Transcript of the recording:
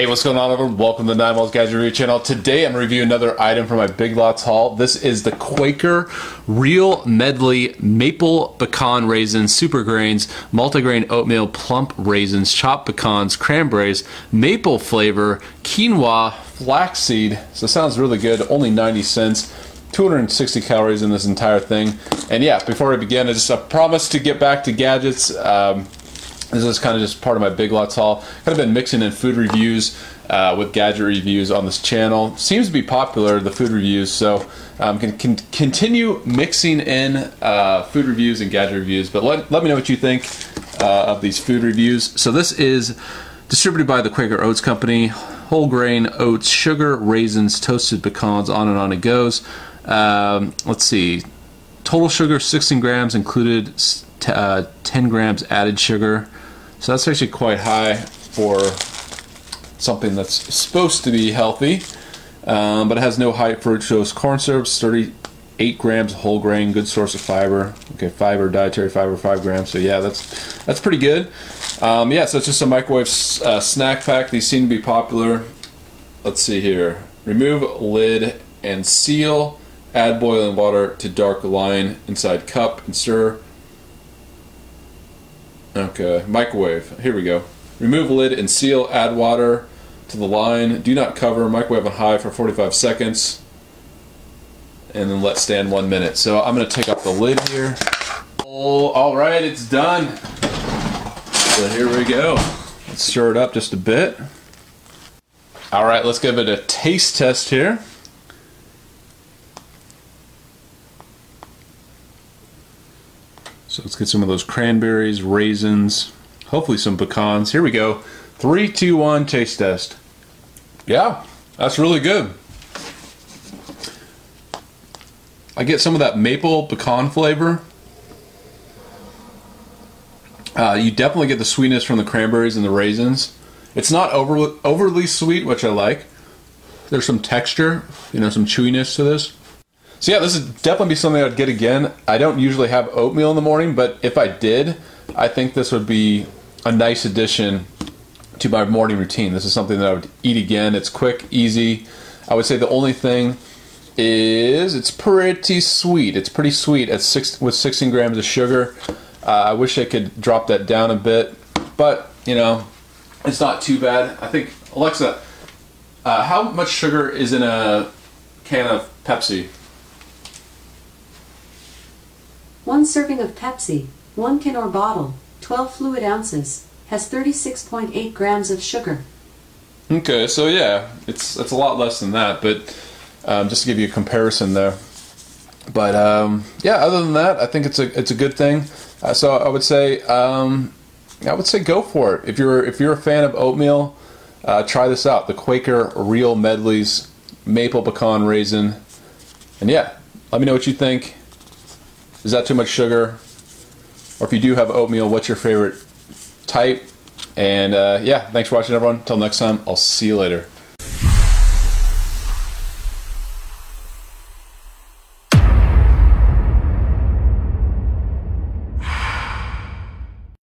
Hey, what's going on, everyone? Welcome to the Nine Miles Gadget Review channel. Today, I'm reviewing another item from my Big Lots haul. This is the Quaker Real Medley Maple Pecan Raisins, Super Grains, Multigrain Oatmeal Plump Raisins, Chopped Pecans, Cranberries, Maple Flavor, Quinoa, Flaxseed. So it sounds really good. Only 90 cents. 260 calories in this entire thing. And yeah, before I begin, I just I promise to get back to gadgets. Um, this is kind of just part of my Big Lots haul. Kind of been mixing in food reviews uh, with gadget reviews on this channel. Seems to be popular, the food reviews, so um, can, can continue mixing in uh, food reviews and gadget reviews. But let, let me know what you think uh, of these food reviews. So this is distributed by the Quaker Oats Company. Whole grain oats, sugar, raisins, toasted pecans, on and on it goes. Um, let's see. Total sugar 16 grams included uh, 10 grams added sugar. So that's actually quite high for something that's supposed to be healthy. Um, but it has no high fructose corn syrup, 38 grams whole grain, good source of fiber. Okay, fiber, dietary fiber, 5 grams. So yeah, that's that's pretty good. Um, yeah, so it's just a microwave uh, snack pack. These seem to be popular. Let's see here. Remove lid and seal. Add boiling water to dark line inside cup and stir Okay, microwave. Here we go. Remove lid and seal. Add water to the line. Do not cover. Microwave on high for 45 seconds. And then let stand one minute. So I'm going to take off the lid here. Oh, all right, it's done. So here we go. Let's stir it up just a bit. All right, let's give it a taste test here. So let's get some of those cranberries, raisins, hopefully some pecans. Here we go. Three, two, one, taste test. Yeah, that's really good. I get some of that maple pecan flavor. Uh, you definitely get the sweetness from the cranberries and the raisins. It's not overly, overly sweet, which I like. There's some texture, you know, some chewiness to this. So yeah, this is definitely be something I'd get again. I don't usually have oatmeal in the morning, but if I did, I think this would be a nice addition to my morning routine. This is something that I would eat again. It's quick, easy. I would say the only thing is it's pretty sweet. It's pretty sweet at six with 16 grams of sugar. Uh, I wish I could drop that down a bit, but you know, it's not too bad. I think Alexa, uh, how much sugar is in a can of Pepsi? One serving of Pepsi, 1 can or bottle, 12 fluid ounces, has 36.8 grams of sugar. Okay, so yeah, it's it's a lot less than that, but um, just to give you a comparison there. But um, yeah, other than that, I think it's a it's a good thing. Uh, so I would say um, I would say go for it if you're if you're a fan of oatmeal. Uh, try this out, the Quaker Real Medleys Maple Pecan Raisin, and yeah, let me know what you think. Is that too much sugar? Or if you do have oatmeal, what's your favorite type? And uh, yeah, thanks for watching, everyone. Until next time, I'll see you later.